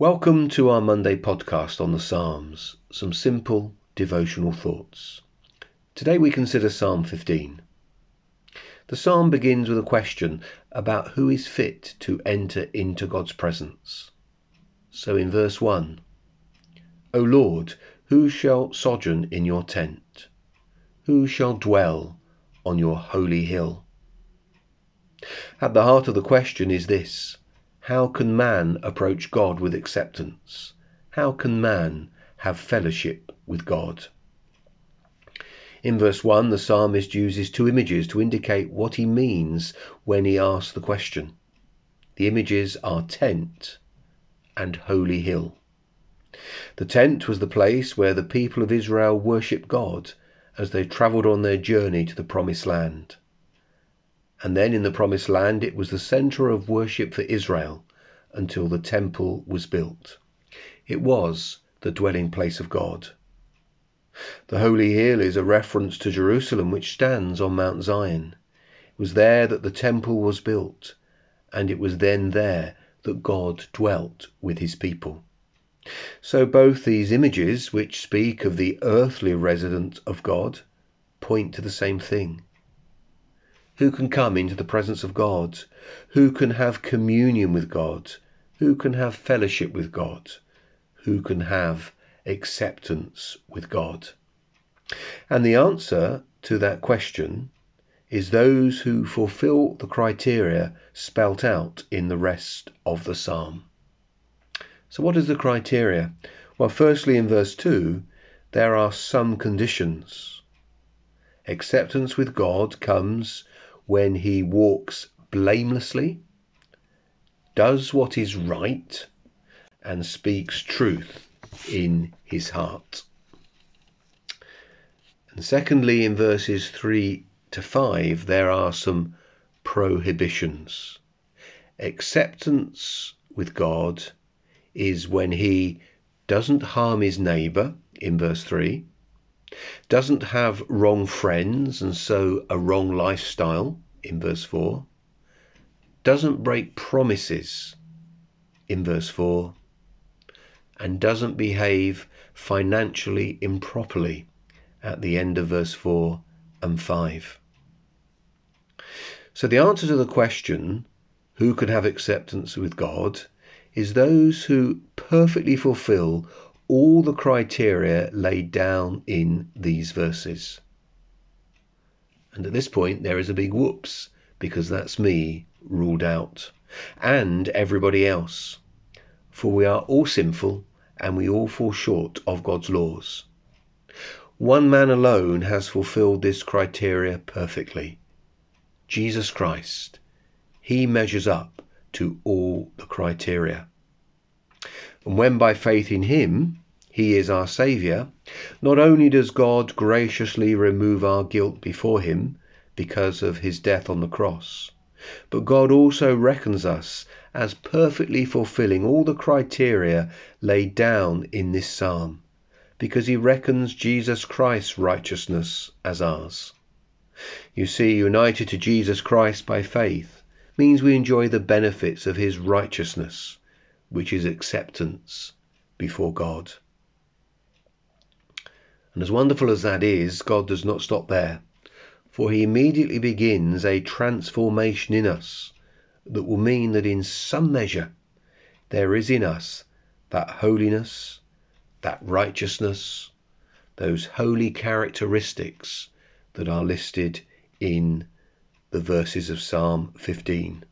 Welcome to our Monday podcast on the Psalms, some simple devotional thoughts. Today we consider Psalm 15. The psalm begins with a question about who is fit to enter into God's presence. So in verse 1, O Lord, who shall sojourn in your tent? Who shall dwell on your holy hill? At the heart of the question is this how can man approach God with acceptance? How can man have fellowship with God? In verse 1, the psalmist uses two images to indicate what he means when he asks the question. The images are tent and holy hill. The tent was the place where the people of Israel worshipped God as they travelled on their journey to the promised land. And then in the promised land, it was the center of worship for Israel until the temple was built. It was the dwelling place of God. The Holy Hill is a reference to Jerusalem, which stands on Mount Zion. It was there that the temple was built, and it was then there that God dwelt with his people. So both these images, which speak of the earthly residence of God, point to the same thing. Who can come into the presence of God? Who can have communion with God? Who can have fellowship with God? Who can have acceptance with God? And the answer to that question is those who fulfill the criteria spelt out in the rest of the psalm. So, what is the criteria? Well, firstly, in verse 2, there are some conditions. Acceptance with God comes when he walks blamelessly, does what is right, and speaks truth in his heart. And secondly, in verses 3 to 5, there are some prohibitions. Acceptance with God is when he doesn't harm his neighbor, in verse 3, doesn't have wrong friends and so a wrong lifestyle in verse 4, doesn't break promises in verse 4, and doesn't behave financially improperly at the end of verse 4 and 5. So the answer to the question, who can have acceptance with God, is those who perfectly fulfill all the criteria laid down in these verses. And at this point, there is a big whoops, because that's me ruled out, and everybody else. For we are all sinful and we all fall short of God's laws. One man alone has fulfilled this criteria perfectly Jesus Christ. He measures up to all the criteria. And when by faith in him, he is our Saviour, not only does God graciously remove our guilt before him because of his death on the cross, but God also reckons us as perfectly fulfilling all the criteria laid down in this psalm, because he reckons Jesus Christ's righteousness as ours. You see, united to Jesus Christ by faith means we enjoy the benefits of his righteousness which is acceptance before God. And as wonderful as that is, God does not stop there, for he immediately begins a transformation in us that will mean that in some measure there is in us that holiness, that righteousness, those holy characteristics that are listed in the verses of Psalm 15.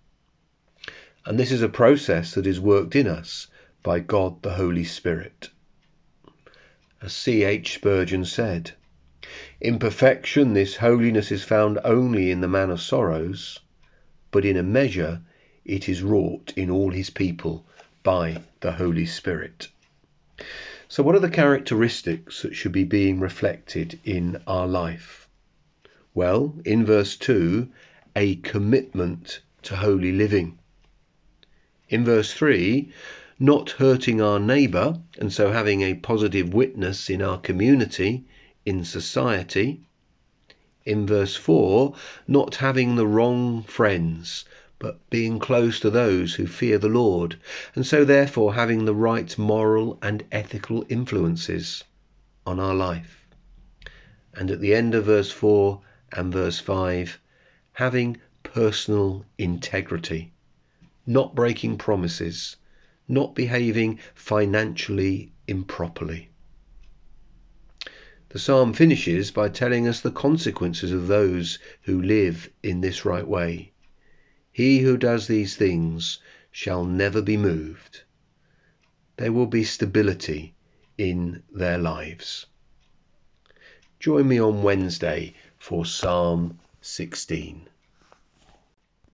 And this is a process that is worked in us by God the Holy Spirit. As C.H. Spurgeon said, In perfection, this holiness is found only in the man of sorrows, but in a measure it is wrought in all his people by the Holy Spirit. So, what are the characteristics that should be being reflected in our life? Well, in verse 2, a commitment to holy living. In verse 3, not hurting our neighbour, and so having a positive witness in our community, in society. In verse 4, not having the wrong friends, but being close to those who fear the Lord, and so therefore having the right moral and ethical influences on our life. And at the end of verse 4 and verse 5, having personal integrity, not breaking promises, not behaving financially improperly. The psalm finishes by telling us the consequences of those who live in this right way. He who does these things shall never be moved. There will be stability in their lives. Join me on Wednesday for Psalm 16.